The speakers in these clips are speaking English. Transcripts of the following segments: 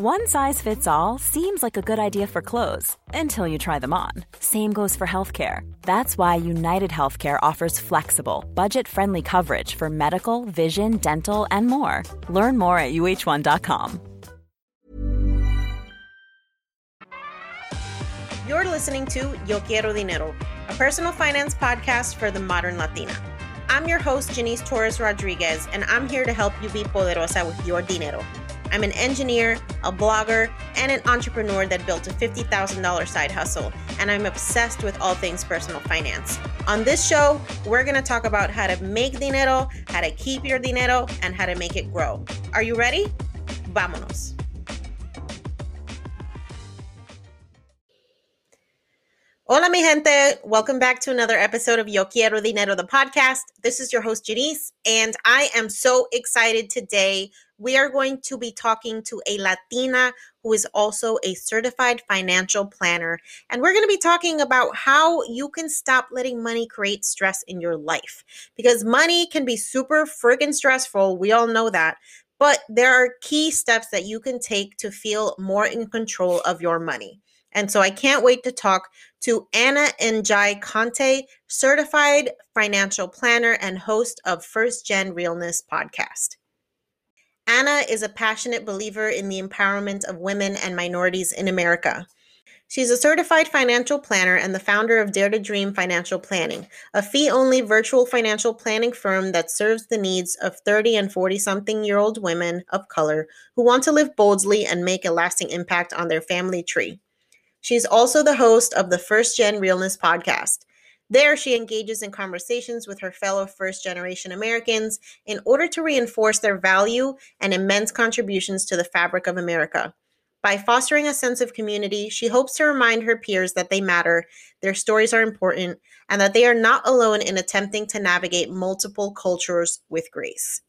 One size fits all seems like a good idea for clothes until you try them on. Same goes for healthcare. That's why United Healthcare offers flexible, budget friendly coverage for medical, vision, dental, and more. Learn more at uh1.com. You're listening to Yo Quiero Dinero, a personal finance podcast for the modern Latina. I'm your host, Jannese Torres Rodriguez, and I'm here to help you be poderosa with your dinero. I'm an engineer, a blogger, and an entrepreneur that built a $50,000 side hustle, and I'm obsessed with all things personal finance. On this show, we're gonna talk about how to make dinero, how to keep your dinero, and how to make it grow. Are you ready? Vámonos. Hola, mi gente. Welcome back to another episode of Yo Quiero Dinero, the podcast. This is your host, Jannese, and I am so excited today. We are going to be talking to a Latina who is also a certified financial planner. And we're going to be talking about how you can stop letting money create stress in your life. Because money can be super friggin' stressful. We all know that. But there are key steps that you can take to feel more in control of your money. And so I can't wait to talk to Anna N'Jie-Konte, certified financial planner and host of First Gen Realness podcast. Anna is a passionate believer in the empowerment of women and minorities in America. She's a certified financial planner and the founder of Dare to Dream Financial Planning, a fee only virtual financial planning firm that serves the needs of 30 and 40 something year old women of color who want to live boldly and make a lasting impact on their family tree. She's also the host of the First Gen Realness podcast. There, she engages in conversations with her fellow first generation Americans in order to reinforce their value and immense contributions to the fabric of America. By fostering a sense of community, she hopes to remind her peers that they matter, their stories are important, and that they are not alone in attempting to navigate multiple cultures with grace.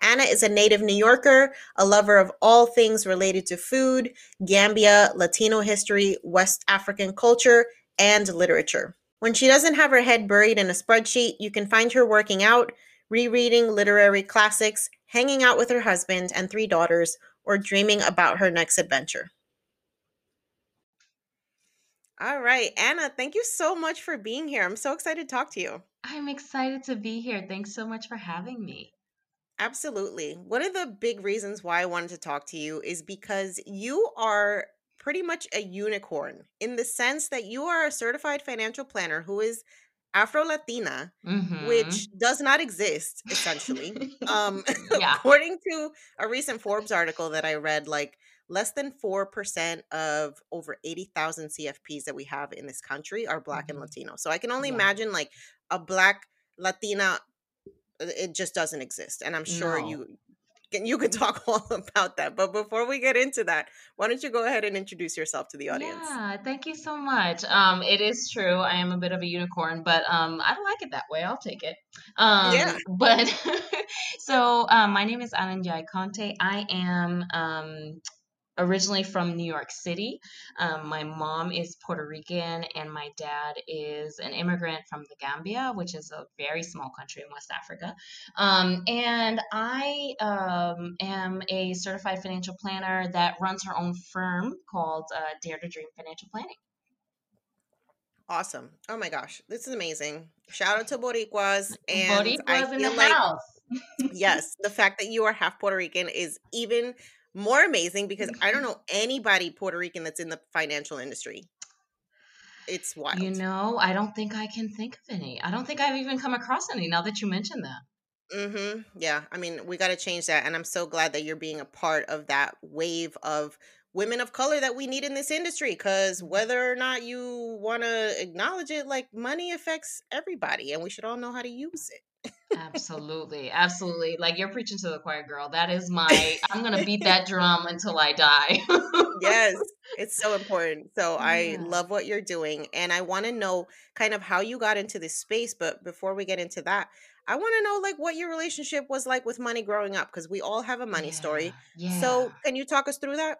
Anna is a native New Yorker, a lover of all things related to food, Gambia, Latino history, West African culture, and literature. When she doesn't have her head buried in a spreadsheet, you can find her working out, rereading literary classics, hanging out with her husband and three daughters, or dreaming about her next adventure. All right, Anna, thank you so much for being here. I'm so excited to talk to you. I'm excited to be here. Thanks so much for having me. Absolutely. One of the big reasons why I wanted to talk to you is because you are pretty much a unicorn in the sense that you are a certified financial planner who is Afro Latina, Mm-hmm. which does not exist essentially. um, yeah. according to a recent Forbes article that I read, like less than 4% of over 80,000 CFPs that we have in this country are Black and Mhm. Latino. So I can only Yeah. imagine like a Black Latina, uh, it just doesn't exist. And I'm sure No. you. You can talk all about that. But before we get into that, why don't you go ahead and introduce yourself to the audience? Yeah, thank you so much. Um, it is true. I am a bit of a unicorn, but um, I don't like it that way. I'll take it. Um, Yeah. but so um, my name is Anna N'Jie-Konte. I am um, originally from New York City. Um, my mom is Puerto Rican, and my dad is an immigrant from the Gambia, which is a very small country in West Africa. Um, and I um, am a certified financial planner that runs her own firm called uh, Dare to Dream Financial Planning. Awesome. Oh my gosh, this is amazing. Shout out to Boricuas. And Boricuas I in the feel like, house. yes, the fact that you are half Puerto Rican is even more amazing because I don't know anybody Puerto Rican that's in the financial industry. It's wild. You know, I don't think I can think of any. I don't think I've even come across any now that you mention that. Mm-hmm. Yeah. I mean, we got to change that. And I'm so glad that you're being a part of that wave of women of color that we need in this industry. Because whether or not you want to acknowledge it, like money affects everybody and we should all know how to use it. Absolutely. Absolutely. Like you're preaching to the choir, girl. That is my, I'm going to beat that drum until I die. yes, it's so important. So I love what you're doing. And I want to know kind of how you got into this space. But before we get into that, I want to know like what your relationship was like with money growing up because we all have a money story. Yeah. So can you talk us through that?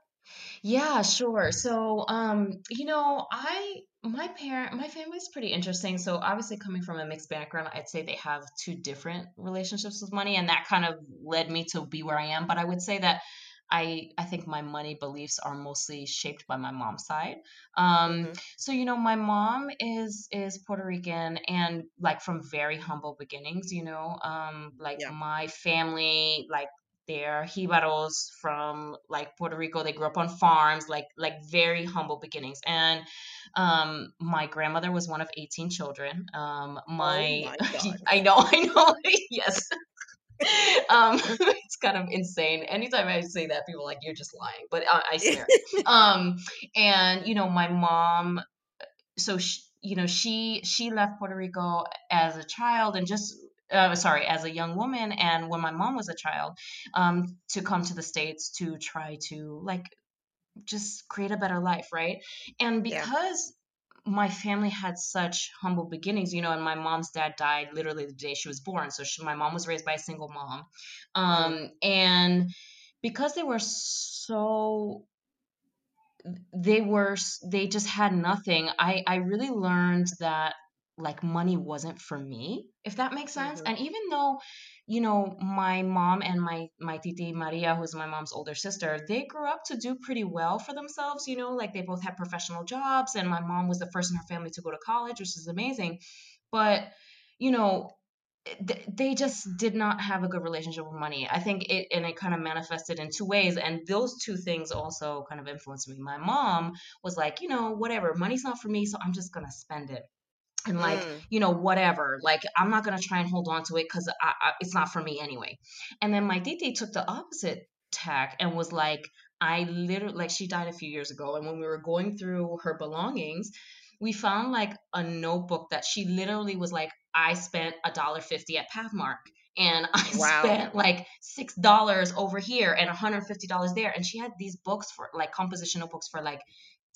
Yeah, sure. So, um, you know, I my parent my family's pretty interesting. So, obviously coming from a mixed background, I'd say they have two different relationships with money and that kind of led me to be where I am, but I would say that I I think my money beliefs are mostly shaped by my mom's side. Um, hmm so you know, my mom is is Puerto Rican and like from very humble beginnings, you know. Um, like Yeah. my family, like they're jibaros from like Puerto Rico. They grew up on farms, like like very humble beginnings. And um, my grandmother was one of 18 children. Um, Oh my my I know, I know, yes. um, it's kind of insane. Anytime I say that, people are like, "You're just lying," but I, I swear. Um, and you know, my mom so she, you know she she left Puerto Rico as a child and just uh, sorry as a young woman and when my mom was a child um to come to the states to try to like just create a better life right and Yeah. because my family had such humble beginnings you know and my mom's dad died literally the day she was born so she, my mom was raised by a single mom um and because they were so they were they just had nothing i i really learned that like money wasn't for me if that makes sense hmm and even though you know my mom and my my titi maria who's my mom's older sister they grew up to do pretty well for themselves you know like they both had professional jobs and my mom was the first in her family to go to college which is amazing but you know th- they just did not have a good relationship with money. I think it and it kind of manifested in two ways and those two things also kind of influenced me. My mom was like, you know, whatever, money's not for me, so I'm just going to spend it. And like, Mm. you know, whatever. Like I'm not going to try and hold on to it I, it's not for me anyway. And then my titi took the opposite tack and was like I literally like she died a few years ago and when we were going through her belongings we found like a notebook that she literally was like, I spent a dollar fifty at Pathmark and I Wow. spent like six dollars over here and $150 there. And she had these books for like compositional books for like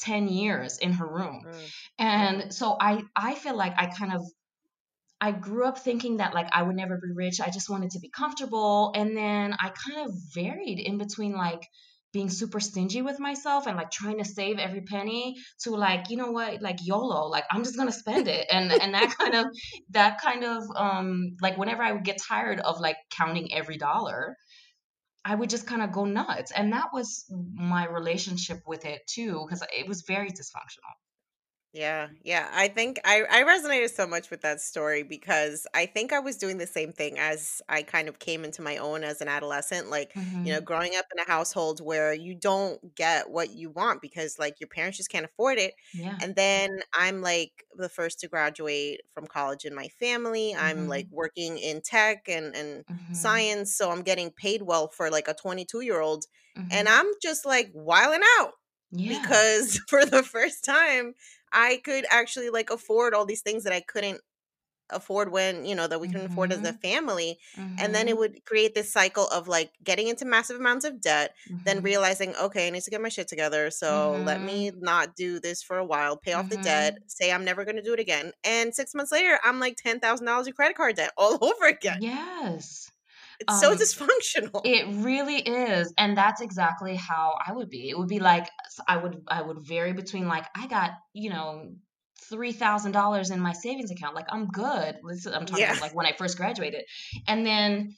10 years in her room. Mm. And so I I feel like I kind of I grew up thinking that like I would never be rich. I just wanted to be comfortable. And then I kind of varied in between like being super stingy with myself and like trying to save every penny to like, you know what, like YOLO, like I'm just gonna spend it. And and that kind of that kind of um like whenever I would get tired of like counting every dollar, I would just kind of go nuts. And that was my relationship with it too, because it was very dysfunctional. Yeah, yeah. I think I I resonated so much with that story because I think I was doing the same thing as I kind of came into my own as an adolescent. Like, you know, hmm growing up in a household where you don't get what you want because like your parents just can't afford it. Yeah. And then I'm like the first to graduate from college in my family. I'm like hmm working in tech and and hmm science, so I'm getting paid well for like a 22 year old, and hmm I'm just like wilding out Yeah. because for the first time I could actually like afford all these things that I couldn't afford when, you know, that we couldn't afford as a Mhm. family. And then it Mhm. would create this cycle of like getting into massive amounts of debt, then Mhm. realizing, okay, I need to get my shit together. So let me Mhm. not do this for a while, pay off the debt, say I'm never going to do it again. And six months later, I'm like $10,000 in credit card debt all over again. Yes. It's so um, dysfunctional. It really is. And that's exactly how I would be. It would be like I would I would vary between like I got, you know, three thousand dollars in my savings account. Like I'm good. I'm talking yeah. like when I first graduated. And then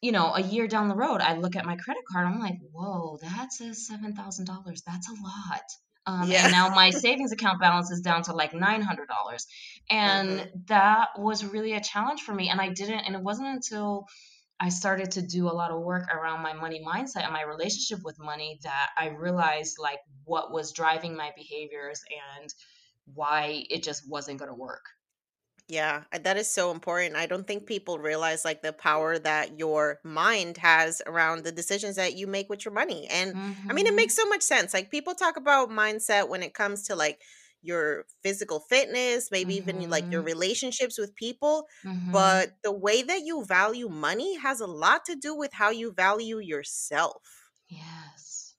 you know, a year down the road, I look at my credit card. I'm like, whoa, that says seven thousand dollars. That's a lot. Um, yeah. And now my savings account balance is down to like nine hundred dollars, and mm-hmm. that was really a challenge for me. And I didn't. And it wasn't until I started to do a lot of work around my money mindset and my relationship with money that I realized like what was driving my behaviors and why it just wasn't going to work. Yeah, that is so important. I don't think people realize like the power that your mind has around the decisions that you make with your money. And I mean, it mm-hmm. makes so much sense. Like people talk about mindset when it comes to like your physical fitness, maybe even like your mm-hmm. relationships with people. hmm But the way that you value money has a lot to do with how you value yourself. Yes.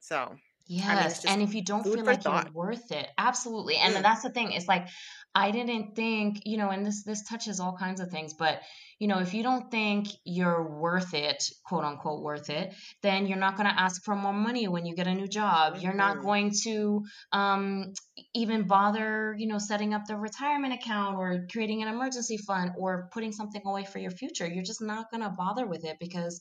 So, I mean, it's Yes. And if you don't feel like you're worth it, absolutely. And mm. that's the thing. It's like I didn't think, you know, and this this touches all kinds of things, but you know, if you don't think you're worth it, quote unquote worth it, then you're not going to ask for more money when you get a new job. You're not going to um, even bother, you know, setting up the retirement account or creating an emergency fund or putting something away for your future. You're just not going to bother with it because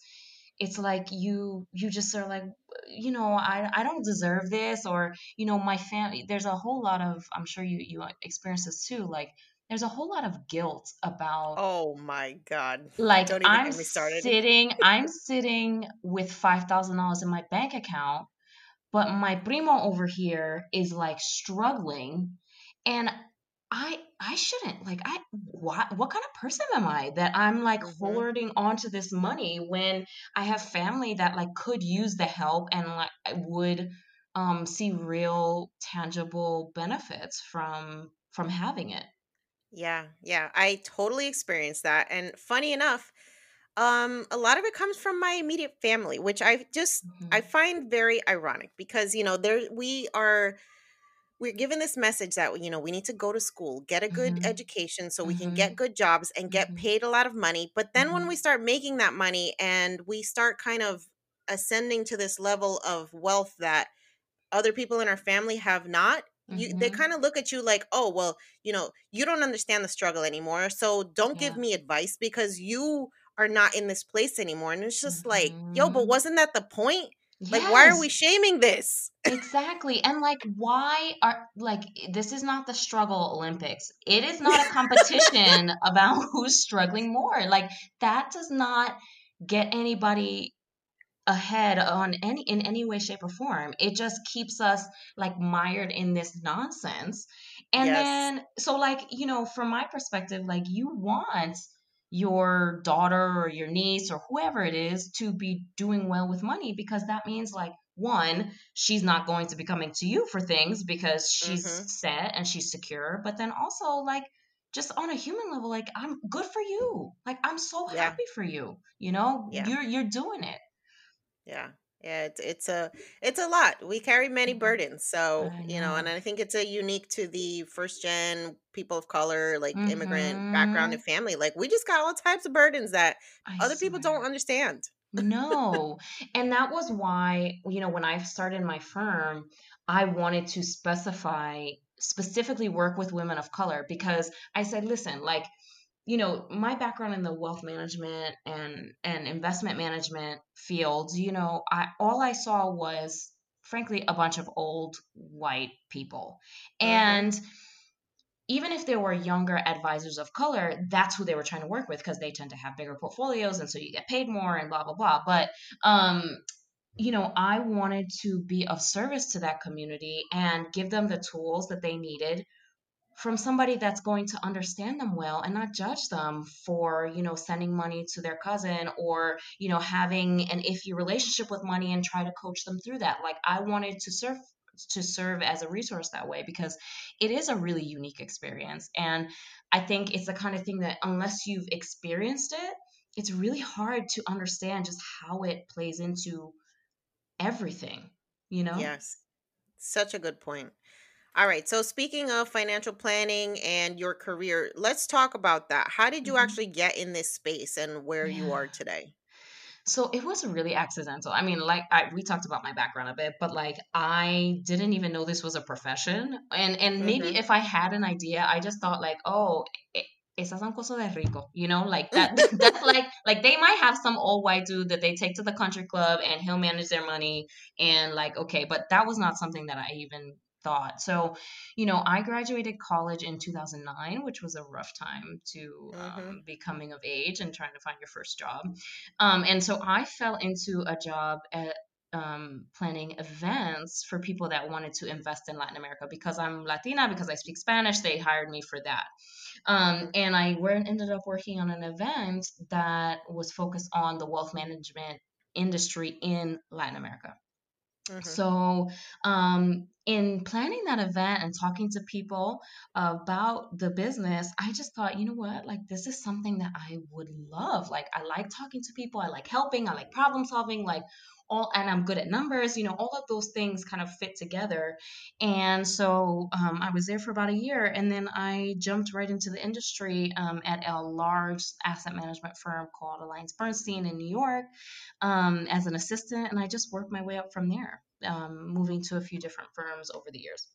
it's like you you just are like you know i i don't deserve this or you know my family there's a whole lot of i'm sure you you experience this too like there's a whole lot of guilt about oh my god like i'm sitting i'm sitting with five thousand dollars in my bank account but my primo over here is like struggling and I I shouldn't like I what what kind of person am I that I'm like mm-hmm. hoarding onto this money when I have family that like could use the help and like would um see real tangible benefits from from having it. Yeah, yeah. I totally experienced that. And funny enough, um a lot of it comes from my immediate family, which I just mm-hmm. I find very ironic because you know there we are we're given this message that you know we need to go to school get a good mm-hmm. education so we mm-hmm. can get good jobs and get mm-hmm. paid a lot of money but then when mm-hmm. we start making that money and we start kind of ascending to this level of wealth that other people in our family have not you they mm-hmm. kind of look at you like oh well you know you don't understand the struggle anymore so don't yeah. give me advice because you are not in this place anymore and it's just like yo but mm-hmm. wasn't that the point like, why are we shaming this? Exactly. And like, why are, like, this is not the struggle Olympics. It is not a competition about who's struggling more. Like, that does not get anybody ahead on any in any way shape or form it just keeps us like mired in this nonsense and yes. then so like you know from my perspective like you want your daughter or your niece or whoever it is to be doing well with money because that means like one she's not going to be coming to you for things because she's mm-hmm. set and she's secure but then also like just on a human level like i'm good for you like i'm so yeah. happy for you you know yeah. you're you're doing it yeah yeah it's, it's a it's a lot we carry many mm-hmm. burdens so you know and i think it's a unique to the first gen people of color like immigrant background mm-hmm. and family like we just got all types of burdens that I other people don't understand no and that was why you know when i started my firm i wanted to specify specifically work with women of color because i said listen like you know my background in the wealth management and and investment management fields you know i all i saw was frankly a bunch of old white people mm-hmm. and even if there were younger advisors of color that's who they were trying to work with because they tend to have bigger portfolios and so you get paid more and blah blah blah but um you know i wanted to be of service to that community and give them the tools that they needed from somebody that's going to understand them well and not judge them for you know sending money to their cousin or you know having an iffy relationship with money and try to coach them through that. Like i wanted to serve to serve as a resource that way because it is a really unique experience. And i think it's the kind of thing that unless you've experienced it it's really hard to understand just how it plays into everything you know? Yes. Such a good point All right. So speaking of financial planning and your career, let's talk about that. How did you Mhm. actually get in this space and where you Yeah. are today? So it was really accidental. I mean, like I, we talked about my background a bit, but like I didn't even know this was a profession. And and maybe Mhm. if I had an idea, I just thought like, oh, e- esas son cosas de rico, you know, like that. That's like like they might have some old white dude that they take to the country club and he'll manage their money and like okay, but that was not something that I even thought. So, you know, I graduated college in 2009, which was a rough time to Mhm. um, be coming of age and trying to find your first job. Um, and so I fell into a job at um, planning events for people that wanted to invest in Latin America because I'm Latina, because I speak Spanish. They hired me for that. Um, Mhm. and I ended up working on an event that was focused on the wealth management industry in Latin America. Mhm. So, um, in planning that event and talking to people about the business, I just thought, you know what? Like, this is something that I would love. Like, I like talking to people, I like helping, I like problem solving, like, all, and I'm good at numbers, you know, all of those things kind of fit together. And so um, I was there for about a year and then I jumped right into the industry um, at a large asset management firm called Alliance Bernstein in New York um, as an assistant, and I just worked my way up from there, um, moving to a few different firms over the years.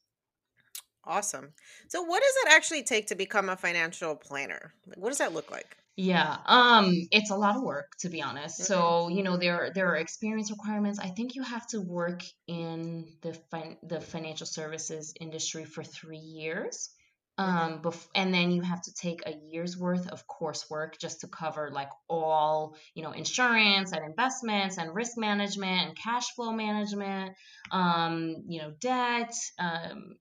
Awesome. So what does it actually take to become a financial planner? What does that look like? Yeah, um, it's a lot of work to be honest. Mhm. So you know there there are experience requirements. I think you have to work in the fin- the financial services industry for three years. Mhm. Um, bef- and then you have to take a year's worth of coursework just to cover like all you know insurance and investments and risk management and cash flow management, um, you know debt, um,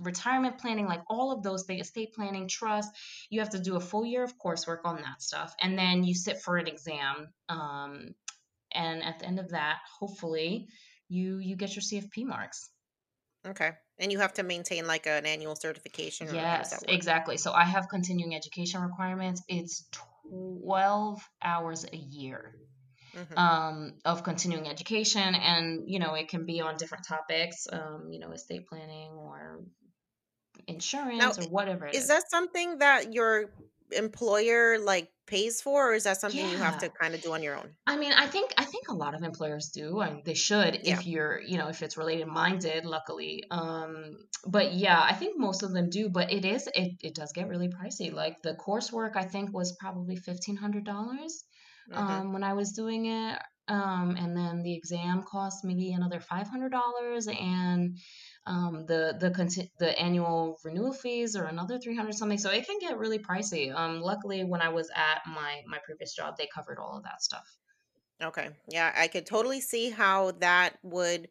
retirement planning, like all of those things, estate planning, trust. You have to do a full year of coursework on that stuff, and then you sit for an exam. Um, and at the end of that, hopefully, you you get your CFP marks. Okay. And you have to maintain like an annual certification or how does Yes, exactly. So I have continuing education requirements. It's 12 hours a year Mhm. um, of continuing education. And, you know, it can be on different topics, um, you know, estate planning or Now, insurance or whatever is is. that something that your employer like pays for or is that something you have to kind of do on your own? I mean, I think I think a lot of employers do, and they should Yeah. if you're, you know, if it's related minded, luckily. Um, but yeah, I think most of them do, but it is it it does get really pricey. Like the coursework I think was probably $1,500 Mhm. um when I was doing it. Um, and then the exam cost maybe another $500 and um the the conti- the annual renewal fees are another 300 something so it can get really pricey um luckily when i was at my my previous job they covered all of that stuff Okay. Yeah, I could totally see how that would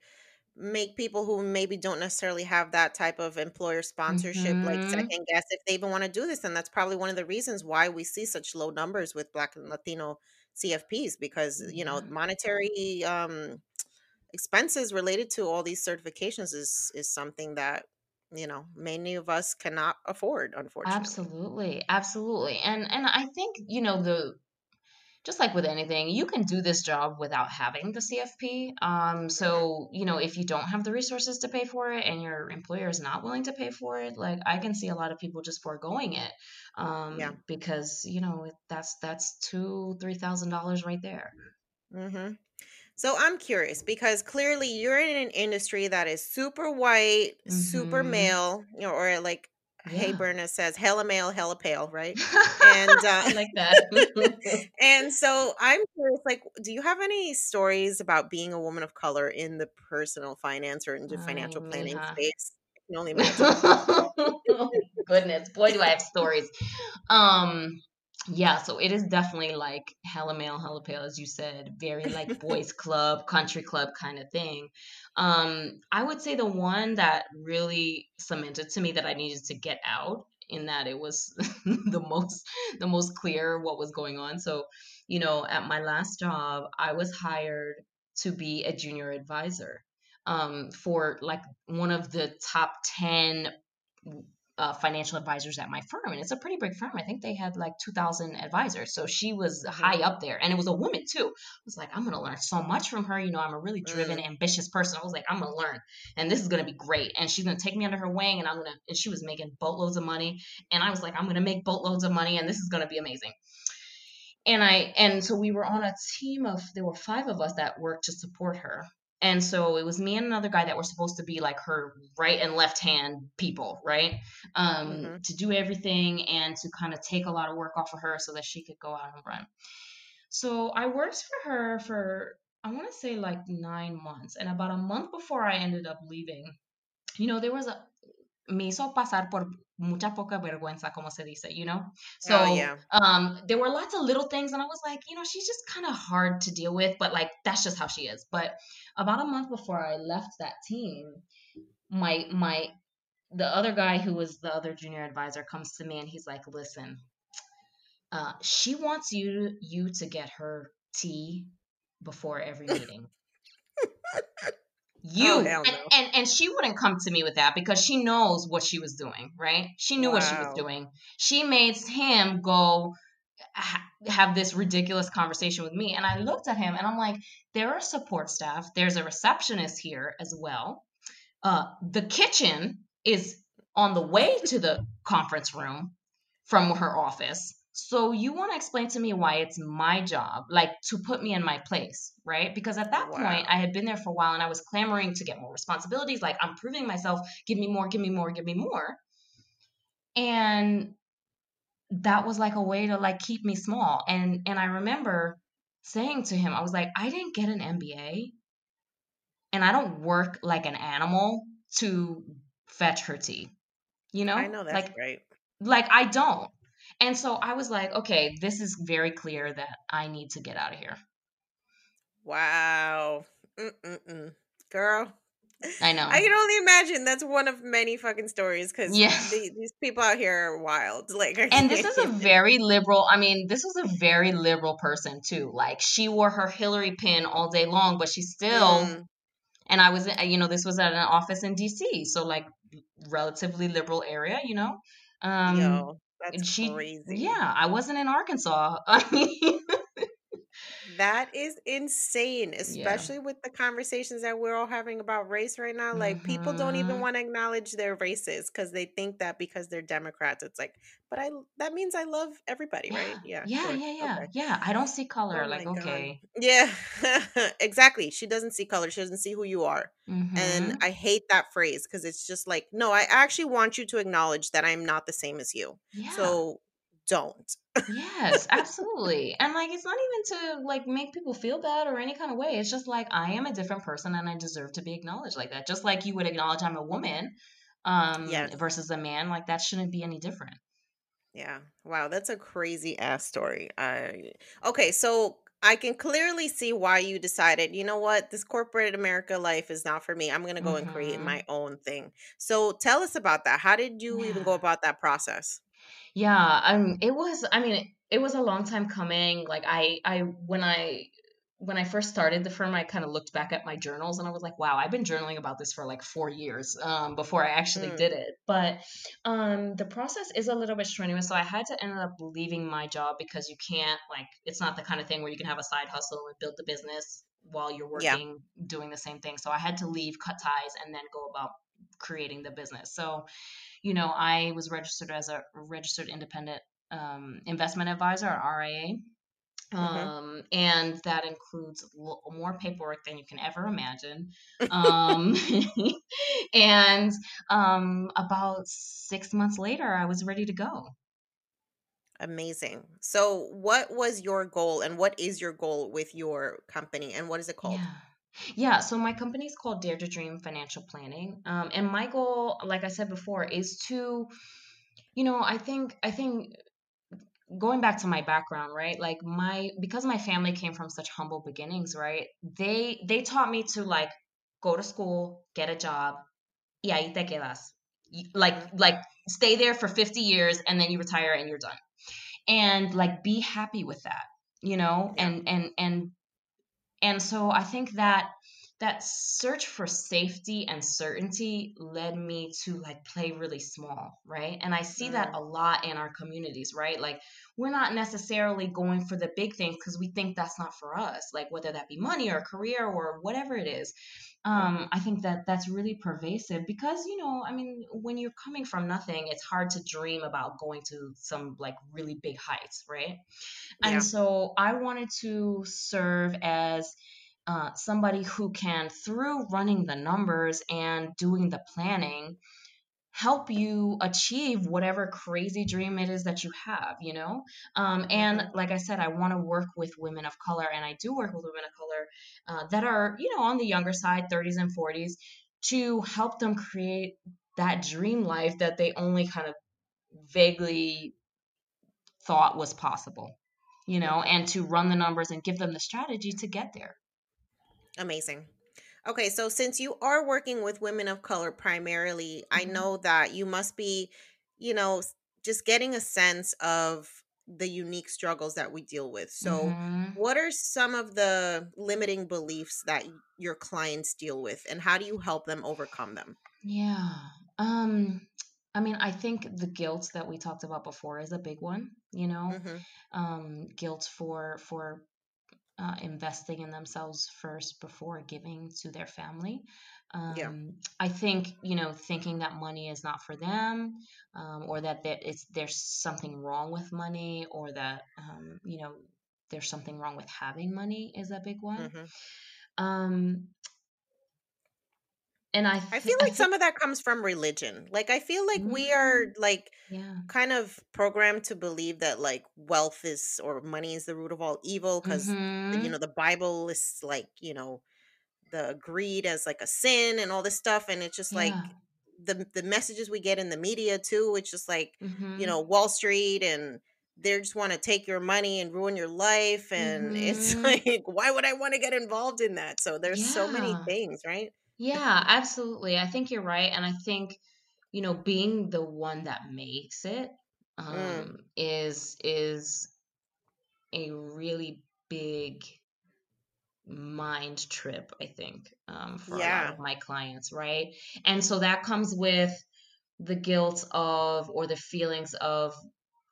make people who maybe don't necessarily have that type of employer sponsorship like Mhm. second guess if they even want to do this and that's probably one of the reasons why we see such low numbers with black and latino cfps because you know monetary um expenses related to all these certifications is is something that you know many of us cannot afford unfortunately Absolutely. Absolutely. And and I think, you know, the just like with anything, you can do this job without having the CFP. Um, so, you know, if you don't have the resources to pay for it and your employer is not willing to pay for it, like I can see a lot of people just foregoing it. yeah Um, because, you know, it- that's that's two, three thousand dollars right there. Mm hmm So I'm curious because clearly you're in an industry that is super white, super Mm-hmm. male, you know, or like Hey Yeah. Berna says, hella male, hella pale, right? And uh like that. and so I'm curious, like, do you have any stories about being a woman of color in the personal finance or into Ay, financial planning mija. space? I can only imagine. Goodness, boy, do I have stories. Um, yeah, so it is definitely like hella male, hella pale, as you said, very like boys club, country club kind of thing. Um, I would say the one that really cemented to me that I needed to get out in that it was the most the most clear what was going on. So, you know, at my last job, I was hired to be a junior advisor um, for like one of the top 10 uh, financial advisors at my firm, and it's a pretty big firm. I think they had like 2,000 advisors. So she was high up there, and it was a woman too. I was like, I'm gonna learn so much from her. You know, I'm a really driven, ambitious person. I was like, I'm gonna learn, and this is gonna be great. And she's gonna take me under her wing, and I'm gonna. And she was making boatloads of money, and I was like, I'm gonna make boatloads of money, and this is gonna be amazing. And I and so we were on a team of there were five of us that worked to support her. And so it was me and another guy that were supposed to be like her right and left hand people, right? Um, Mhm. to do everything and to kind of take a lot of work off of her so that she could go out and run. So I worked for her for I want to say like nine months, and about a month before I ended up leaving, you know, there was a me hizo pasar por mucha poca vergüenza, como se dice, you know. So Oh, yeah. um, there were lots of little things, and I was like, you know, she's just kind of hard to deal with, but like that's just how she is. But about a month before I left that team, my my the other guy who was the other junior advisor comes to me and he's like, listen, uh, she wants you you to get her tea before every meeting. You Oh, and, no. and and she wouldn't come to me with that because she knows what she was doing, right? She knew what she was doing. She made him go ha- have this ridiculous conversation with me, and I looked at him and I'm like, there are support staff. There's a receptionist here as well. Uh, the kitchen is on the way to the conference room from her office. So you want to explain to me why it's my job, like to put me in my place, right? Because at that point, I had been there for a while and I was clamoring to get more responsibilities. Like I'm proving myself, give me more, give me more, give me more. And that was like a way to like keep me small. And and I remember saying to him, I was like, I didn't get an MBA and I don't work like an animal to fetch her tea. You know? I know that's like right. like I don't. And so I was like, okay, this is very clear that I need to get out of here. Wow. Mm-mm-mm. Girl. I know. I can only imagine that's one of many fucking stories because Yeah. these people out here are wild. Like, and this is a very liberal i mean this was a very liberal person too like she wore her hillary pin all day long but she still Mm, and i was you know this was at an office in dc so like relatively liberal area you know um yo, and she crazy. yeah i wasn't in arkansas i mean That is insane, especially with the conversations that we're all having about race right now. Like, people don't even Mhm. want to acknowledge their races because they think that because they're Democrats, it's like, but I that means I love everybody, right? Yeah, yeah sure, yeah yeah okay. yeah i don't see color Oh like my God. okay Yeah, exactly. She doesn't see color. She doesn't see who you are. Mhm. And I hate that phrase because it's just like, no, I actually want you to acknowledge that I'm not the same as you. yeah So don't. Yes, absolutely. And like it's not even to like make people feel bad or any kind of way. It's just like I am a different person and I deserve to be acknowledged like that. Just like you would acknowledge I'm a woman um Yes. versus a man, like that shouldn't be any different. Yeah. Wow, that's a crazy ass story. I okay, so I can clearly see why you decided, you know what, this corporate America life is not for me. I'm gonna go and create Mhm. my own thing. So tell us about that. How did you even go about that process? Yeah, um it was I mean it, was a long time coming. Like I I when I when I first started the firm, I kind of looked back at my journals and I was like, wow, I've been journaling about this for like four years um, before I actually Mm. did it. But um, the process is a little bit strenuous. So I had to end up leaving my job because you can't, like, it's not the kind of thing where you can have a side hustle and build the business while you're Yeah. working doing the same thing. So I had to leave, cut ties, and then go about creating the business. So, you know, I was registered as a registered independent um, investment advisor, or RIA. Mhm. Um, and that includes more paperwork than you can ever imagine. Um, and um, about six months later, I was ready to go. Amazing. So what was your goal and what is your goal with your company and what is it called? Yeah. Yeah, so my company is called Dare to Dream Financial Planning. Um, and my goal, like I said before, is to, you know, I think, I think going back to my background, right? Like my, because my family came from such humble beginnings, right? They, they taught me to like go to school, get a job, y ahí te quedas. Like, like stay there for 50 years and then you retire and you're done. And like be happy with that, you know? Yeah. And, and, and, and so I think that that search for safety and certainty led me to like play really small, right? And I see mm. that a lot in our communities, right? Like we're not necessarily going for the big things because we think that's not for us, like whether that be money or career or whatever it is. Um, I think that that's really pervasive because you know, I mean, when you're coming from nothing, it's hard to dream about going to some like really big heights, right? Yeah. And so I wanted to serve as uh, somebody who can, through running the numbers and doing the planning, help you achieve whatever crazy dream it is that you have, you know? Um, and mm-hmm. like I said, I want to work with women of color, and I do work with women of color uh, that are, you know, on the younger side, 30s and 40s, to help them create that dream life that they only kind of vaguely thought was possible, you know, and to run the numbers and give them the strategy to get there. Amazing. Okay, so since you are working with women of color primarily. I know that you must be, you know, just getting a sense of the unique struggles that we deal with. So, mm-hmm. what are some of the limiting beliefs that your clients deal with and how do you help them overcome them? Yeah. Um I mean, I think the guilt that we talked about before is a big one, you know. Mm-hmm. Um guilt for for uh, investing in themselves first before giving to their family. Um, yeah. I think you know thinking that money is not for them, um, or that that it's there's something wrong with money, or that um, you know there's something wrong with having money is a big one. Mm-hmm. And I, th- I feel like I some of that comes from religion. Like I feel like mm-hmm. we are mm, like yeah. kind of programmed to believe that like wealth is or money is the root of all evil because mm-hmm. you know the Bible is like you know the greed as like a sin and all this stuff, and it's just yeah. like the the messages we get in the media too. It's just like mm-hmm. you know Wall Street and they just want to take your money and ruin your life and it's mm-hmm. like why would i want to get involved in that so there's yeah. so many things right yeah, absolutely. I think you're right. And I think, you know, being the one that makes it mm. um, mm. is is a really big mind trip, I think, um, for yeah. a lot of my clients, right? And so that comes with the guilt of or the feelings of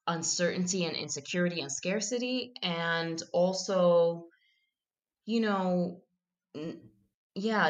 uncertainty and insecurity and scarcity and also you know yeah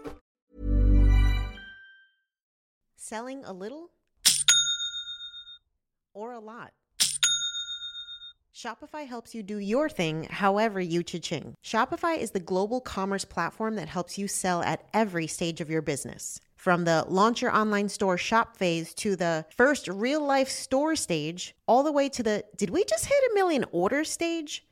selling a little or a lot. Shopify helps you do your thing however you cha-ching. Shopify is the global commerce platform that helps you sell at every stage of your business. From the launch your online store shop phase to the first real life store stage, all the way to the did we just hit a million order stage?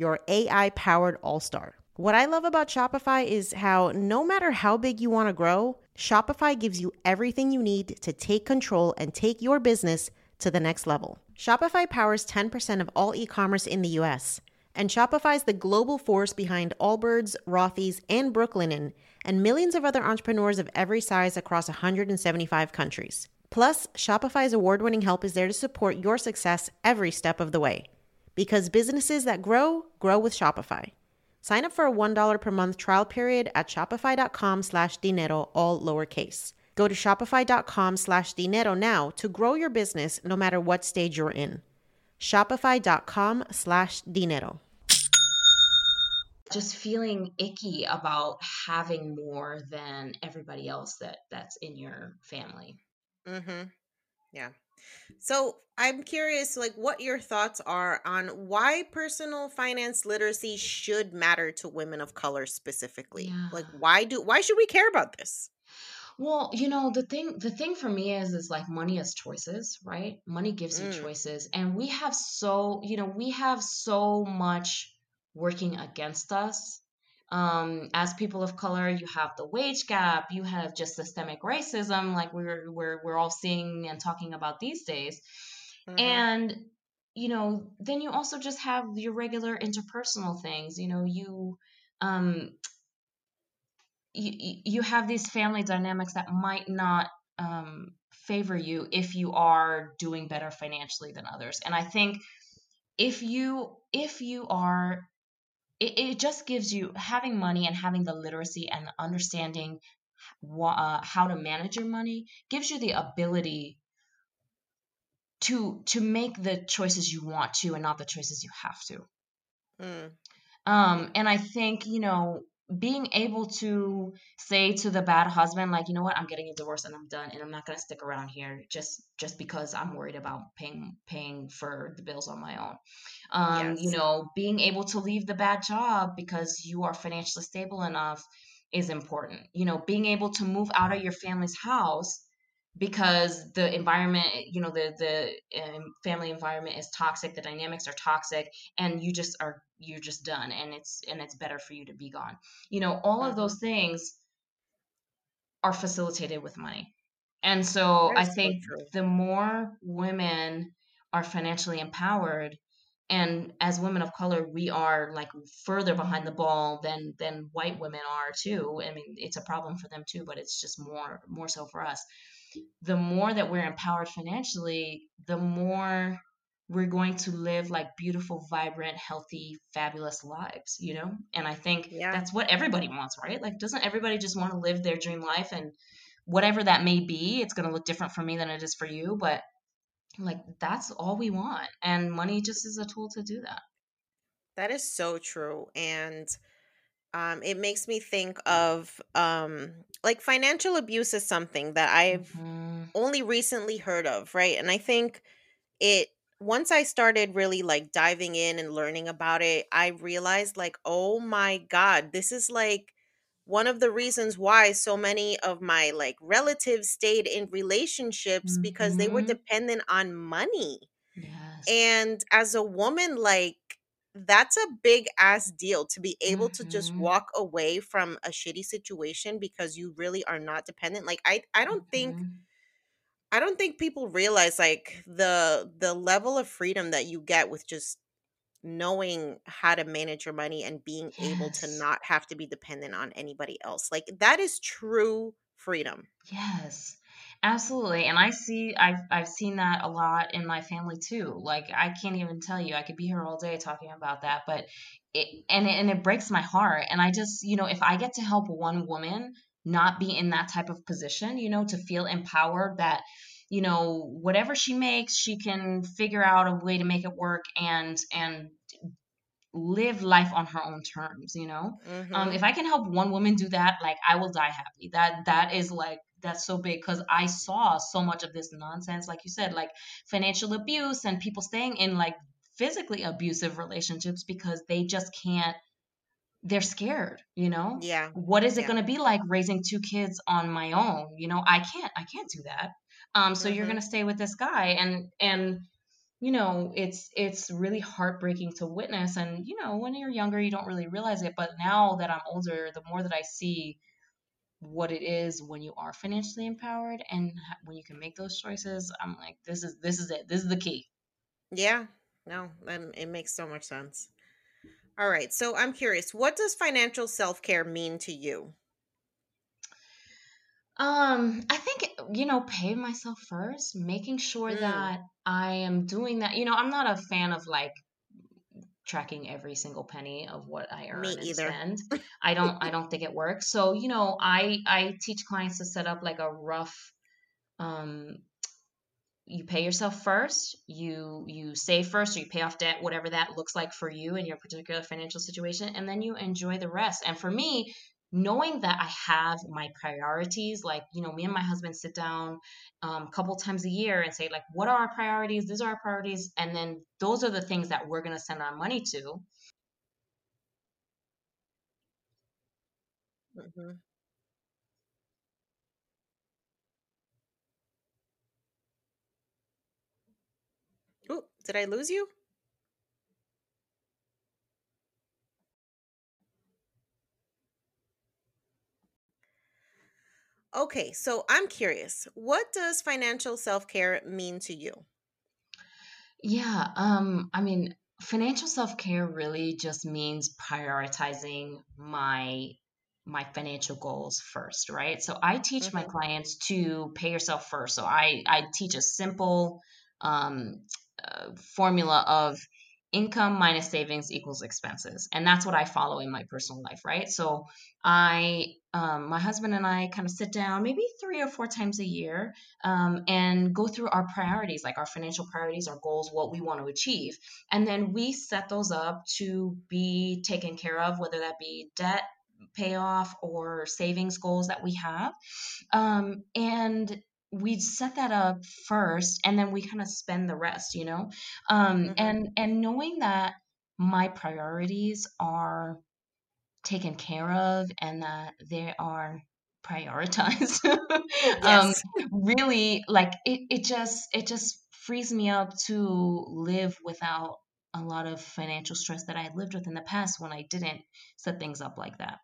your AI powered all star. What I love about Shopify is how no matter how big you want to grow, Shopify gives you everything you need to take control and take your business to the next level. Shopify powers 10% of all e commerce in the US, and Shopify is the global force behind Allbirds, Rothy's, and Brooklinen, and millions of other entrepreneurs of every size across 175 countries. Plus, Shopify's award winning help is there to support your success every step of the way. Because businesses that grow, grow with Shopify. Sign up for a $1 per month trial period at shopify.com slash dinero, all lowercase. Go to shopify.com slash dinero now to grow your business no matter what stage you're in. Shopify.com slash dinero. just feeling icky about having more than everybody else that that's in your family. Mm-hmm. Yeah. So I'm curious, like, what your thoughts are on why personal finance literacy should matter to women of color specifically. Yeah. Like, why do why should we care about this? Well, you know, the thing the thing for me is is like money is choices, right? Money gives you Mm, choices. And we have so, you know, we have so much working against us. Um, as people of color, you have the wage gap, you have just systemic racism, like we're we're we're all seeing and talking about these days. mm-hmm. And you know, then you also just have your regular interpersonal things. You know, you um you, you have these family dynamics that might not um, favor you if you are doing better financially than others and i think if you if you are it, it just gives you having money and having the literacy and understanding wha- uh, how to manage your money gives you the ability to to make the choices you want to and not the choices you have to. Mm, um, and I think, you know, being able to say to the bad husband, like, you know what, I'm getting a divorce and I'm done and I'm not gonna stick around here just just because I'm worried about paying paying for the bills on my own. Um, you know, being able to leave the bad job because you are financially stable enough is important. You know, being able to move out of your family's house because the environment you know the the um, family environment is toxic the dynamics are toxic and you just are you're just done and it's and it's better for you to be gone. You know all of Mm-hmm. those things are facilitated with money. And so That i is so think the more women are financially empowered and as women of color we are like further behind the ball than than white women are too i mean it's a problem for them too but it's just more more so for us the more that we're empowered financially, the more we're going to live like beautiful, vibrant, healthy, fabulous lives, you know? And I think Yeah. that's what everybody wants, right? Like, doesn't everybody just want to live their dream life? And whatever that may be, it's going to look different for me than it is for you. But like, that's all we want. And money just is a tool to do that. That is so true. And um, it makes me think of um, like financial abuse is something that I've hmm only recently heard of, right? And I think it once I started really like diving in and learning about it, I realized like, oh my God, this is like one of the reasons why so many of my like relatives stayed in relationships because they were hmm dependent on money. Yes. And as a woman, like, that's a big ass deal to be able to just hmm walk away from a shitty situation because you really are not dependent. Like I I don't think hmm I don't think people realize like the the level of freedom that you get with just knowing how to manage your money and being able to not have to be dependent on anybody else. Like that is true freedom. Yes, absolutely. And I see I've I've seen that a lot in my family too. Like I can't even tell you. I could be here all day talking about that, but it and it, and it breaks my heart. And I just, you know, if I get to help one woman not be in that type of position, you know, to feel empowered that you know whatever she makes she can figure out a way to make it work and and live life on her own terms you know um Mhm. if i can help one woman do that like i will die happy that that is like that's so big because i saw so much of this nonsense like you said like financial abuse and people staying in like physically abusive relationships because they just can't they're scared you know Yeah. what is it Yeah. going to be like raising two kids on my own you know i can't i can't do that um so you're going Mhm. to stay with this guy and and you know it's it's really heartbreaking to witness and you know when you're younger you don't really realize it but now that i'm older the more that i see what it is when you are financially empowered and when you can make those choices i'm like this is this is it this is the key Yeah. No, that it makes so much sense. All right. So I'm curious, what does financial self-care mean to you? um i think you know pay myself first making sure Mm, that i am doing that you know i'm not a fan of like tracking every single penny of what I me earn and either. spend. I don't I don't think it works. So, you know, I I teach clients to set up like a rough um you pay yourself first you you save first or you pay off debt whatever that looks like for you in your particular financial situation and then you enjoy the rest and for me knowing that i have my priorities like you know me and my husband sit down um, a couple times a year and say like what are our priorities these are our priorities and then those are the things that we're going to send our money to Mhm. Ooh, did I lose you? Okay, so I'm curious. What does financial self-care mean to you? Yeah, um, I mean, financial self-care really just means prioritizing my my financial goals first, right? So I teach my Mhm. clients to pay yourself first. So I I teach a simple um, uh, formula of income minus savings equals expenses, and that's what I follow in my personal life, right? So I um, my husband and I kind of sit down maybe three or four times a year um, and go through our priorities, like our financial priorities, our goals, what we want to achieve. And then we set those up to be taken care of, whether that be debt payoff or savings goals that we have. Um, and we set that up first and then we kind of spend the rest, you know? Um, Mhm. and and knowing that my priorities are taken care of and that they are prioritized um Yes. really like it it just it just frees me up to live without a lot of financial stress that I had lived with in the past when I didn't set things up like that.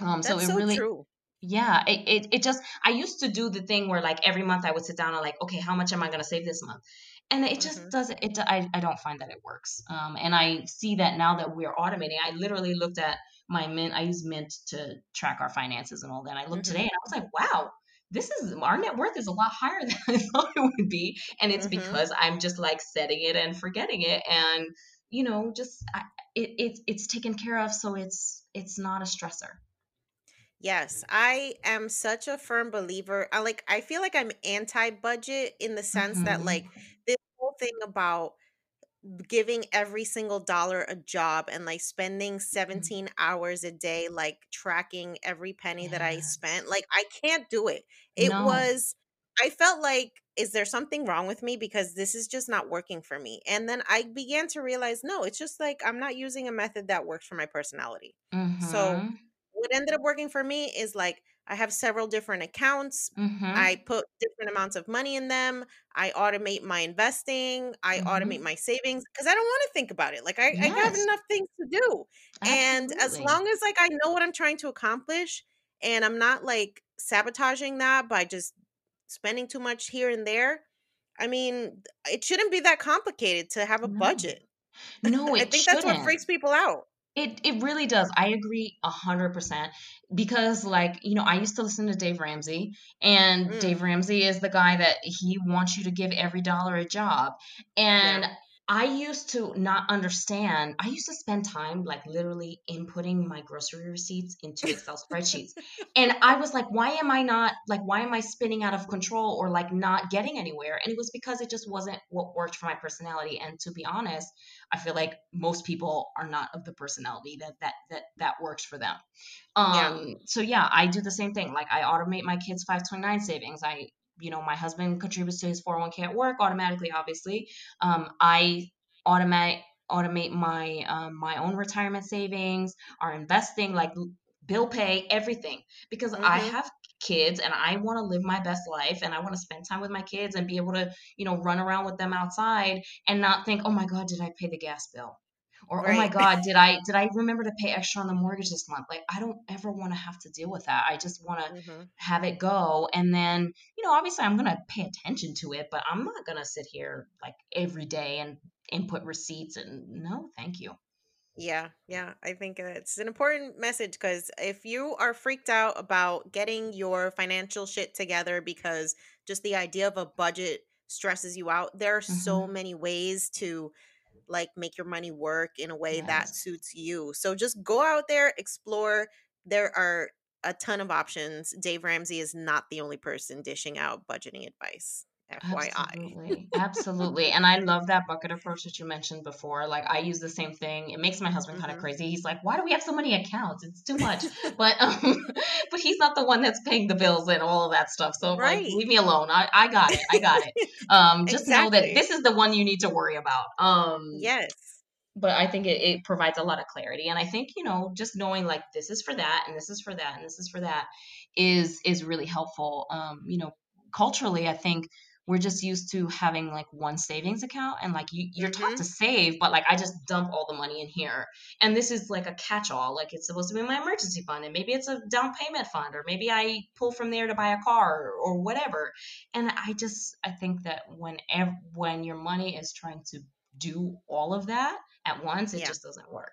Um so it so really true. Yeah, it, it it just I used to do the thing where like every month I would sit down and like, okay, how much am I gonna save this month? And it just Mhm. doesn't it I, I don't find that it works. Um and I see that now that we're automating. I literally looked at my mint, I use Mint to track our finances and all that. and I looked today Mhm. and I was like, wow, this is our net worth is a lot higher than I thought it would be. And it's Mhm. because I'm just like setting it and forgetting it and you know, just I, it, it it's taken care of so it's it's not a stressor. Yes, I am such a firm believer. I like I feel like I'm anti-budget in the sense that hmm like this whole thing about giving every single dollar a job and like spending 17 hours a day like tracking every penny that I spent. Like I can't do it. It No. was I felt like is there something wrong with me because this is just not working for me. And then I began to realize no, it's just like I'm not using a method that works for my personality. So Mhm. What ended up working for me is like I have several different accounts. Mhm. I put different amounts of money in them. I automate my investing. I automate Mhm. my savings because I don't want to think about it. Like I, I have enough things to do. And as long as like I know what I'm trying to accomplish and I'm not like sabotaging that by just spending too much here and there, I mean, it shouldn't be that complicated to have a No. budget. No, I think that's what freaks people out. It it really does. I agree 100% because like, you know, I used to listen to Dave Ramsey and Mm, Dave Ramsey is the guy that he wants you to give every dollar a job. yeah. I used to not understand. I used to spend time like literally inputting my grocery receipts into Excel spreadsheets. And I was like, why am I not like why am I spinning out of control or like not getting anywhere? And it was because it just wasn't what worked for my personality. And to be honest, I feel like most people are not of the personality that that that that works for them. Yeah. Um, so yeah, I do the same thing. Like I automate my kids' 529 savings. I, you know, my husband contributes to his 401k at work automatically, obviously. Um, I automate automate my um, my own retirement savings, our investing, like bill pay, everything. Because I Mhm. have kids and I want to live my best life and I want to spend time with my kids and be able to, you know, run around with them outside and not think, oh my God, did I pay the gas bill? Or oh my god did i did i remember to pay extra on the mortgage this month? Like i don't ever want to have to deal with that. I just want to Mhm. have it go. And then you know obviously i'm going to pay attention to it but i'm not going to sit here like every day and input receipts and no thank you. Yeah, yeah. I think it's an important message because if you are freaked out about getting your financial shit together because just the idea of a budget stresses you out, there are so hmm many ways to like make your money work in a way that suits you. So just go out there, explore. There are a ton of options. Dave Ramsey is not the only person dishing out budgeting advice. FYI. Absolutely. Absolutely. And I love that bucket approach that you mentioned before. Like I use the same thing. It makes my husband kind of crazy. He's like, "Why do we have so many accounts? It's too much." but um but he's not the one that's paying the bills and all of that stuff. So I'm like, Right. "Leave me alone. I I got it. I got it." Um just know that this is the one you need to worry about. Um Yes. but I think it, it provides a lot of clarity. And I think, you know, just knowing like this is for that and this is for that and this is for that is is really helpful. Um, you know, culturally, I think we're just used to having like one savings account and like you, you're taught Mhm. to save, but like I just dump all the money in here. And this is like a catch-all. Like it's supposed to be my emergency fund and maybe it's a down payment fund or maybe I pull from there to buy a car or, or whatever. And I just I think that when ev- when your money is trying to do all of that at once, it Yeah. just doesn't work.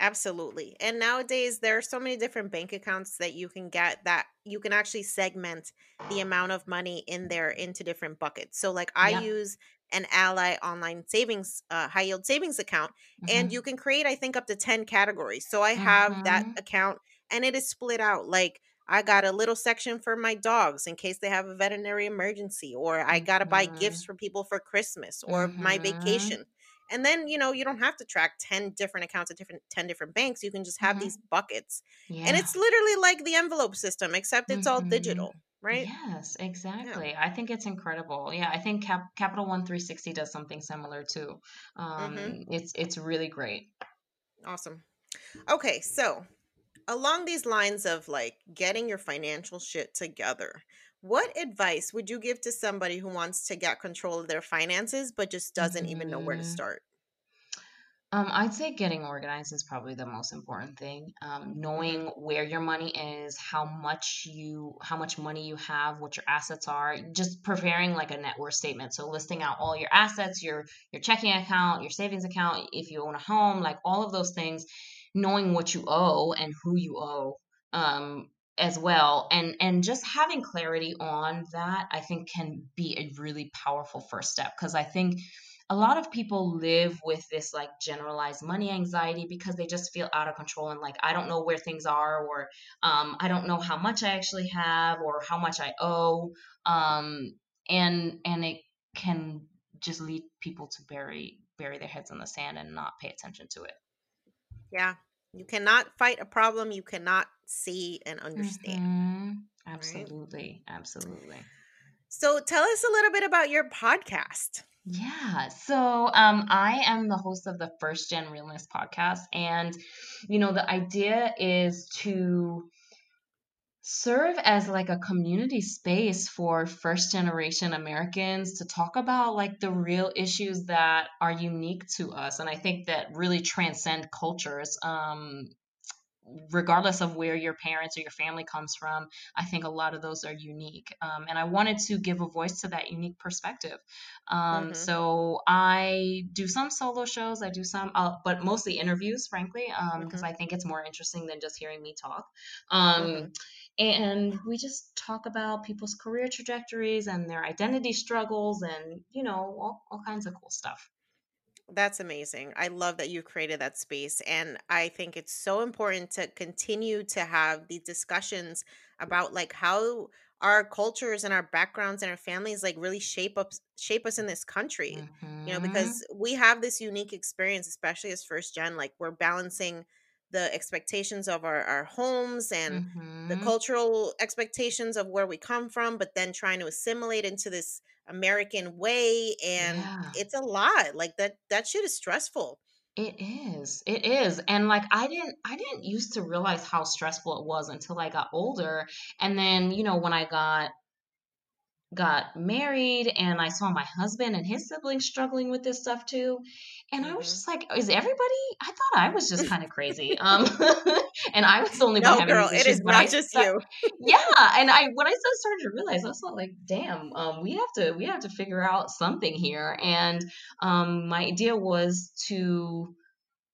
Absolutely. And nowadays there are so many different bank accounts that you can get that you can actually segment the amount of money in there into different buckets. So like I Yep. use an Ally online savings uh, high yield savings account and Mhm. you can create I think up to 10 categories. So I have that Mhm. account and it is split out like I got a little section for my dogs in case they have a veterinary emergency or I got to buy gifts Mhm. for people for Christmas or my Mhm. vacation. And then, you know, you don't have to track 10 different accounts at different 10 different banks. You can just have these buckets. And it's literally like the envelope system except it's all Mhm. digital, right? Yes, exactly. I think it's incredible. Yeah, I think Cap- Capital One 360 does something similar too. Um, Mhm. it's it's really great. Awesome. Okay, so along these lines of like getting your financial shit together, what advice would you give to somebody who wants to get control of their finances but just doesn't even know where to Mhm. start? Um, I'd say getting organized is probably the most important thing. Um, knowing where your money is, how much you, how much money you have, what your assets are, just preparing like a net worth statement. So listing out all your assets, your your checking account, your savings account, if you own a home, like all of those things. Knowing what you owe and who you owe, um, as well, and and just having clarity on that, I think can be a really powerful first step because I think a lot of people live with this like generalized money anxiety because they just feel out of control and like I don't know where things are or um, I don't know how much I actually have or how much I owe um, and and it can just lead people to bury bury their heads in the sand and not pay attention to it. Yeah. You cannot fight a problem you cannot see and understand. Mhm. Absolutely, absolutely. So tell us a little bit about your podcast. Yeah. So um, I am the host of the First Gen Realness podcast. And, you know, the idea is to serve as like a community space for first generation Americans to talk about like the real issues that are unique to us. And I think that really transcend cultures. Um, regardless of where your parents or your family comes from i think a lot of those are unique um, and i wanted to give a voice to that unique perspective um, Mhm. so i do some solo shows i do some uh, but mostly interviews frankly because Mhm. i think it's more interesting than just hearing me talk um, Mhm. And we just talk about people's career trajectories and their identity struggles and you know all, all kinds of cool stuff That's amazing. I love that you created that space. And I think it's so important to continue to have these discussions about like how our cultures and our backgrounds and our families like really shape up shape us in this country. You know, Mhm. because we have this unique experience, especially as first gen, like we're balancing the expectations of our, our homes and the Mhm. cultural expectations of where we come from, but then trying to assimilate into this American way. And yeah it's a lot. Like that that shit is stressful. It is. It is. And like I didn't I didn't used to realize how stressful it was until I got older. And then, you know, when I got got married and I saw my husband and his siblings struggling with this stuff too. And I was Mhm. just like, is everybody I thought I was just kind of crazy. Um and I was the only one No, having girl, these issues. is But I not just you. yeah and i when i started to realize i was like damn um we have to we have to figure out something here and um my idea was to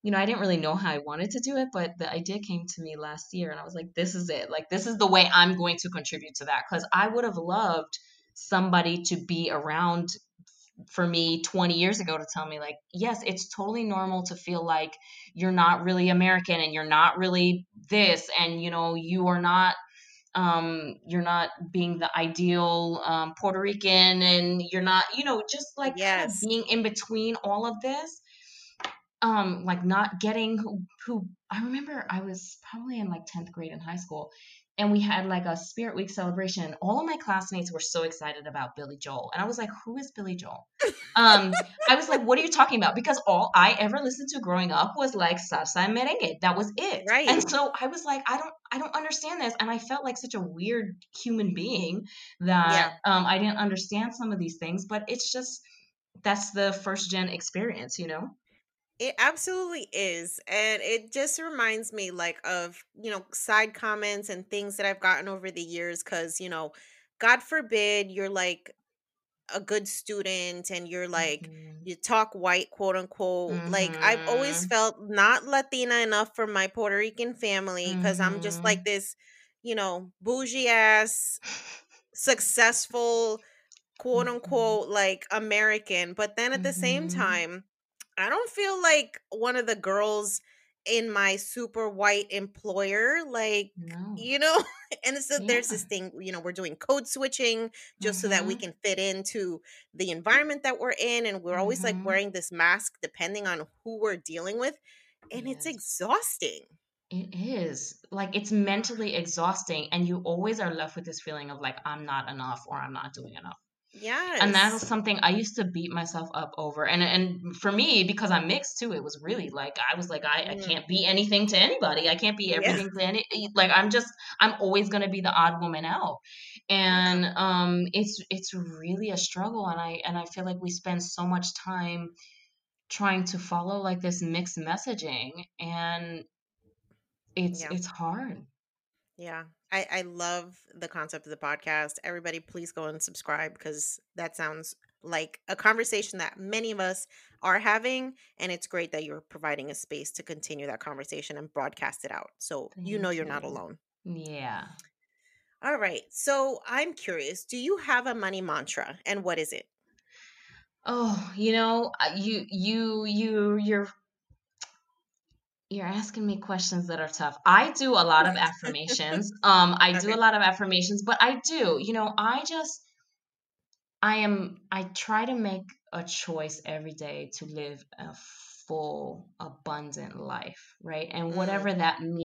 you know i didn't really know how i wanted to do it but the idea came to me last year and i was like this is it like this is the way i'm going to contribute to that because i would have loved somebody to be around for me 20 years ago to tell me like yes it's totally normal to feel like you're not really american and you're not really this and you know you are not um you're not being the ideal um puerto rican and you're not you know just like Yes. being in between all of this um like not getting who, who i remember i was probably in like 10th grade in high school and we had like a spirit week celebration all of my classmates were so excited about billy joel and i was like who is billy joel? Um i was like what are you talking about? Because all i ever listened to growing up was like salsa and merengue. That was it. Right. and so i was like i don't i don't understand this and i felt like such a weird human being that um i didn't understand some of these things but it's just that's the first gen experience you know It absolutely is. And it just reminds me like of, you know, side comments and things that I've gotten over the years cuz, you know, God forbid you're like a good student and you're like Mhm. you talk white quote unquote like i've always Mhm. felt not latina enough for my puerto rican family because i'm just like Mhm. this you know bougie ass successful quote Mhm. unquote like american but then at the same time i don't feel like one of the girls in my super white employer like no you know and so there's this thing you know we're doing code switching just so that we Mhm. can fit into the environment that we're in and we're always like Mhm. wearing this mask depending on who we're dealing with and it's exhausting It is. Like it's mentally exhausting and you always are left with this feeling of like I'm not enough or I'm not doing enough. And that was something I used to beat myself up over. And and for me, because I'm mixed too, it was really like I was like, I, I Mm, can't be anything to anybody. I can't be yeah everything to any like I'm just I'm always gonna be the odd woman out. And um it's it's really a struggle and I and I feel like we spend so much time trying to follow like this mixed messaging and it's yeah it's hard. Yeah. I, I love the concept of the podcast. Everybody, please go and subscribe because that sounds like a conversation that many of us are having. And it's great that you're providing a space to continue that conversation and broadcast it out. So you know you're not alone. Yeah. All right. So I'm curious do you have a money mantra and what is it? Oh, you know, uh, you you you you're you're asking me questions that are tough. I do a lot of affirmations. Um, I do a lot of affirmations, but I do, you know, I just I am I try to make a choice every day to live a full, abundant life, right? And Mm, whatever that means.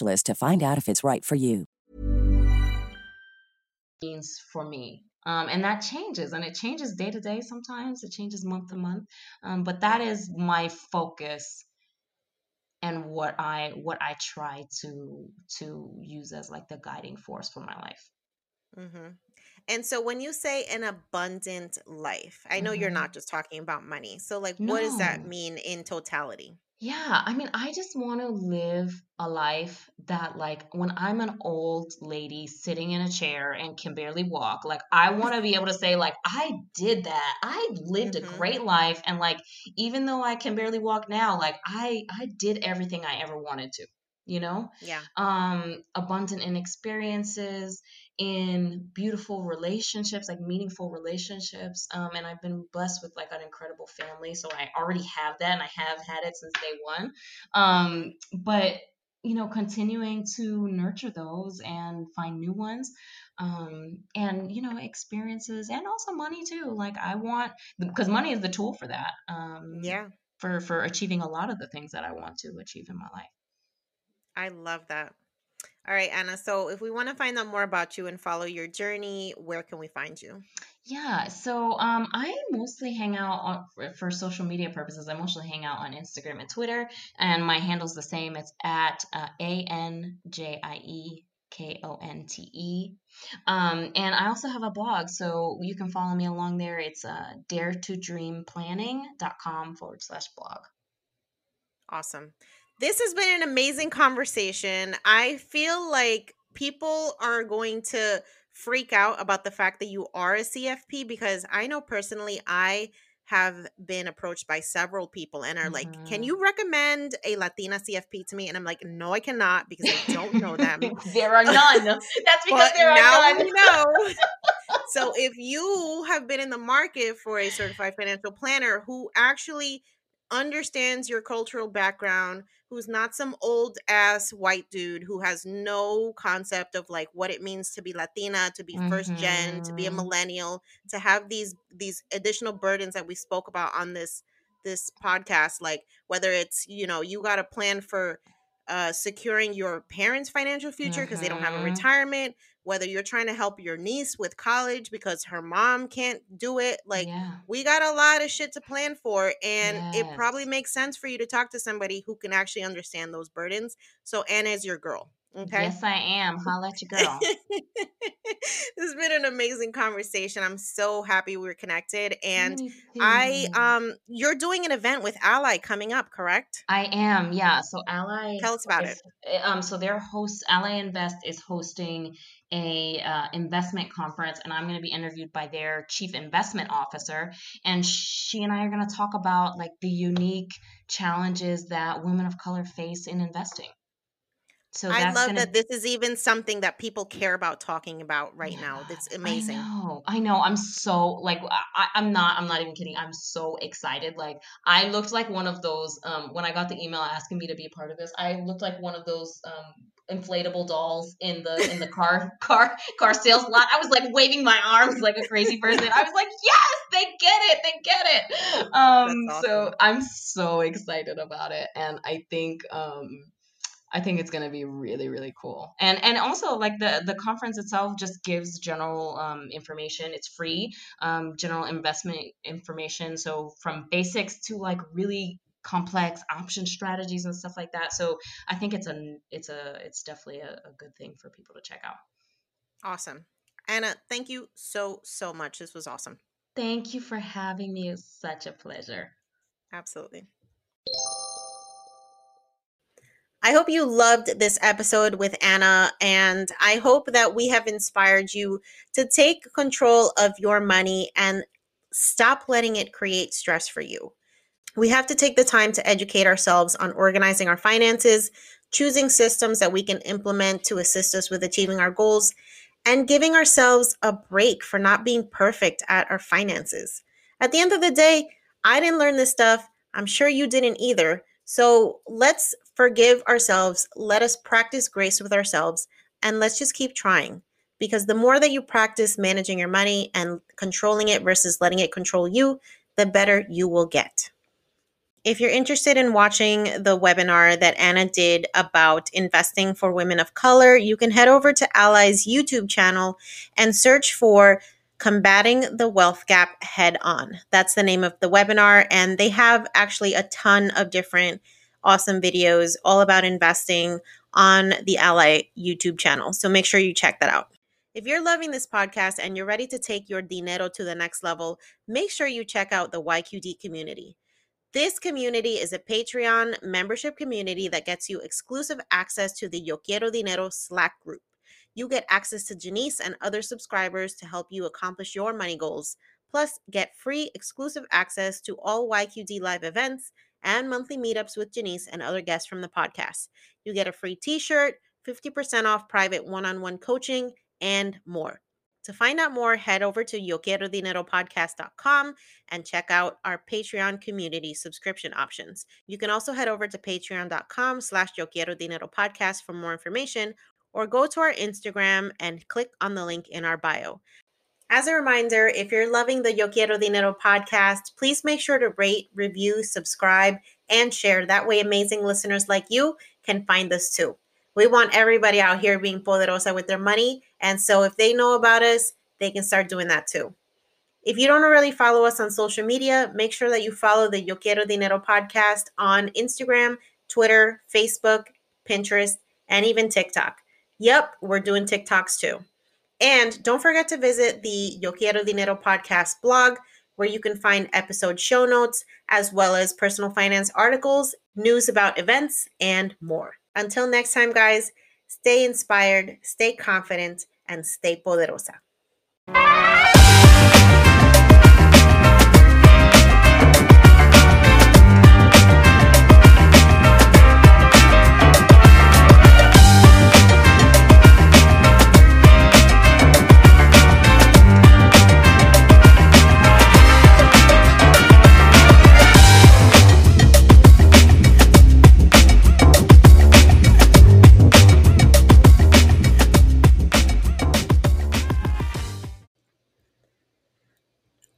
to find out if it's right for you. means for me. Um, and that changes and it changes day to day sometimes, it changes month to month. Um, but that is my focus and what I what I try to to use as like the guiding force for my life. Mm-hmm. And so when you say an abundant life, I know you're hmm not just talking about money. So, like, what does that mean in totality? Yeah, I mean, I just want to live a life that, like, when I'm an old lady sitting in a chair and can barely walk, like, I want to be able to say, like, I did that. I lived a hmm great life, and like, even though I can barely walk now, like, I I did everything I ever wanted to, you know? Yeah. Um, abundant in experiences, in beautiful relationships, like meaningful relationships. Um, and I've been blessed with like an incredible family, so I already have that, and I have had it since day one. Um, but you know, continuing to nurture those and find new ones, um, and you know, experiences, and also money too. Like I want, because money is the tool for that. Um, Yeah. for for achieving a lot of the things that I want to achieve in my life. I love that. All right, Anna. So if we want to find out more about you and follow your journey, where can we find you? Yeah, so um, I mostly hang out on, for, for social media purposes. I mostly hang out on Instagram and Twitter, and my handle's the same. It's at uh, A N J I E K O N T E. Um, and I also have a blog, so you can follow me along there. It's uh, daretodreamplanning.com forward slash blog. Awesome. This has been an amazing conversation. I feel like people are going to freak out about the fact that you are a CFP because I know personally I have been approached by several people and are mm-hmm. like, "Can you recommend a Latina CFP to me?" And I'm like, "No, I cannot because I don't know them. there are none. That's because there are now none. We know. so if you have been in the market for a certified financial planner who actually understands your cultural background, who's not some old ass white dude who has no concept of like what it means to be Latina, to be mm-hmm. first gen, to be a mm-hmm. millennial, to have these these additional burdens that we spoke about on this this podcast like whether it's you know you got a plan for uh securing your parents financial future because mm-hmm. they don't have a mm-hmm. retirement whether you're trying to help your niece with college because her mom can't do it like yeah. we got a lot of shit to plan for and yes. it probably makes sense for you to talk to somebody who can actually understand those burdens so anna is your girl Okay. Yes, I am. Holla at your girl. this has been an amazing conversation. I'm so happy we are connected. And I um you're doing an event with Ally coming up, correct? I am, yeah. So Ally Tell us about is, it. Eh, um so their host Ally Invest is hosting a uh, investment conference and i'm going to be interviewed by their chief investment officer and she and i are going to talk about like the unique challenges that women of color face in investing so I love gonna... that this is even something that people care about talking about right yeah, now. That's amazing. I know. I know. I'm so like I, I'm not. I'm not even kidding. I'm so excited. Like I looked like one of those. Um, when I got the email asking me to be a part of this, I looked like one of those um inflatable dolls in the in the car car car sales lot. I was like waving my arms like a crazy person. I was like, yes, they get it, they get it. Um, awesome. so I'm so excited about it, and I think um I think it's going to be really really cool. And and also like the the conference itself just gives general um, information. It's free, um, general investment information. So from basics to like really complex option strategies and stuff like that. So I think it's a it's a it's definitely a, a good thing for people to check out. Awesome. Anna, thank you so so much. This was awesome. Thank you for having me. It's such a pleasure. Absolutely. I hope you loved this episode with Anna, and I hope that we have inspired you to take control of your money and stop letting it create stress for you. We have to take the time to educate ourselves on organizing our finances, choosing systems that we can implement to assist us with achieving our goals, and giving ourselves a break for not being perfect at our finances. At the end of the day, I didn't learn this stuff. I'm sure you didn't either. So let's forgive ourselves. Let us practice grace with ourselves and let's just keep trying. Because the more that you practice managing your money and controlling it versus letting it control you, the better you will get. If you're interested in watching the webinar that Anna did about investing for women of color, you can head over to Ally's YouTube channel and search for Combating the Wealth Gap Head On. That's the name of the webinar. And they have actually a ton of different awesome videos all about investing on the Ally YouTube channel. So make sure you check that out. If you're loving this podcast and you're ready to take your dinero to the next level, make sure you check out the YQD community. This community is a Patreon membership community that gets you exclusive access to the Yo Quiero Dinero Slack group. You get access to Jannese and other subscribers to help you accomplish your money goals. Plus, get free exclusive access to all YQD live events and monthly meetups with Jannese and other guests from the podcast. You get a free t shirt, 50% off private one on one coaching, and more. To find out more, head over to yoquierodineropodcast.com and check out our Patreon community subscription options. You can also head over to patreon.com slash yoquierodineropodcast for more information or go to our Instagram and click on the link in our bio. As a reminder, if you're loving the Yo Quiero Dinero podcast, please make sure to rate, review, subscribe, and share. That way, amazing listeners like you can find us too. We want everybody out here being poderosa with their money. And so if they know about us, they can start doing that too. If you don't already follow us on social media, make sure that you follow the Yo Quiero Dinero podcast on Instagram, Twitter, Facebook, Pinterest, and even TikTok. Yep, we're doing TikToks too. And don't forget to visit the Yo Quiero Dinero podcast blog, where you can find episode show notes, as well as personal finance articles, news about events, and more. Until next time, guys, stay inspired, stay confident, and stay poderosa.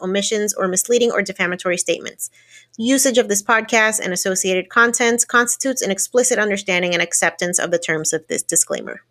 omissions, or misleading or defamatory statements. Usage of this podcast and associated content constitutes an explicit understanding and acceptance of the terms of this disclaimer.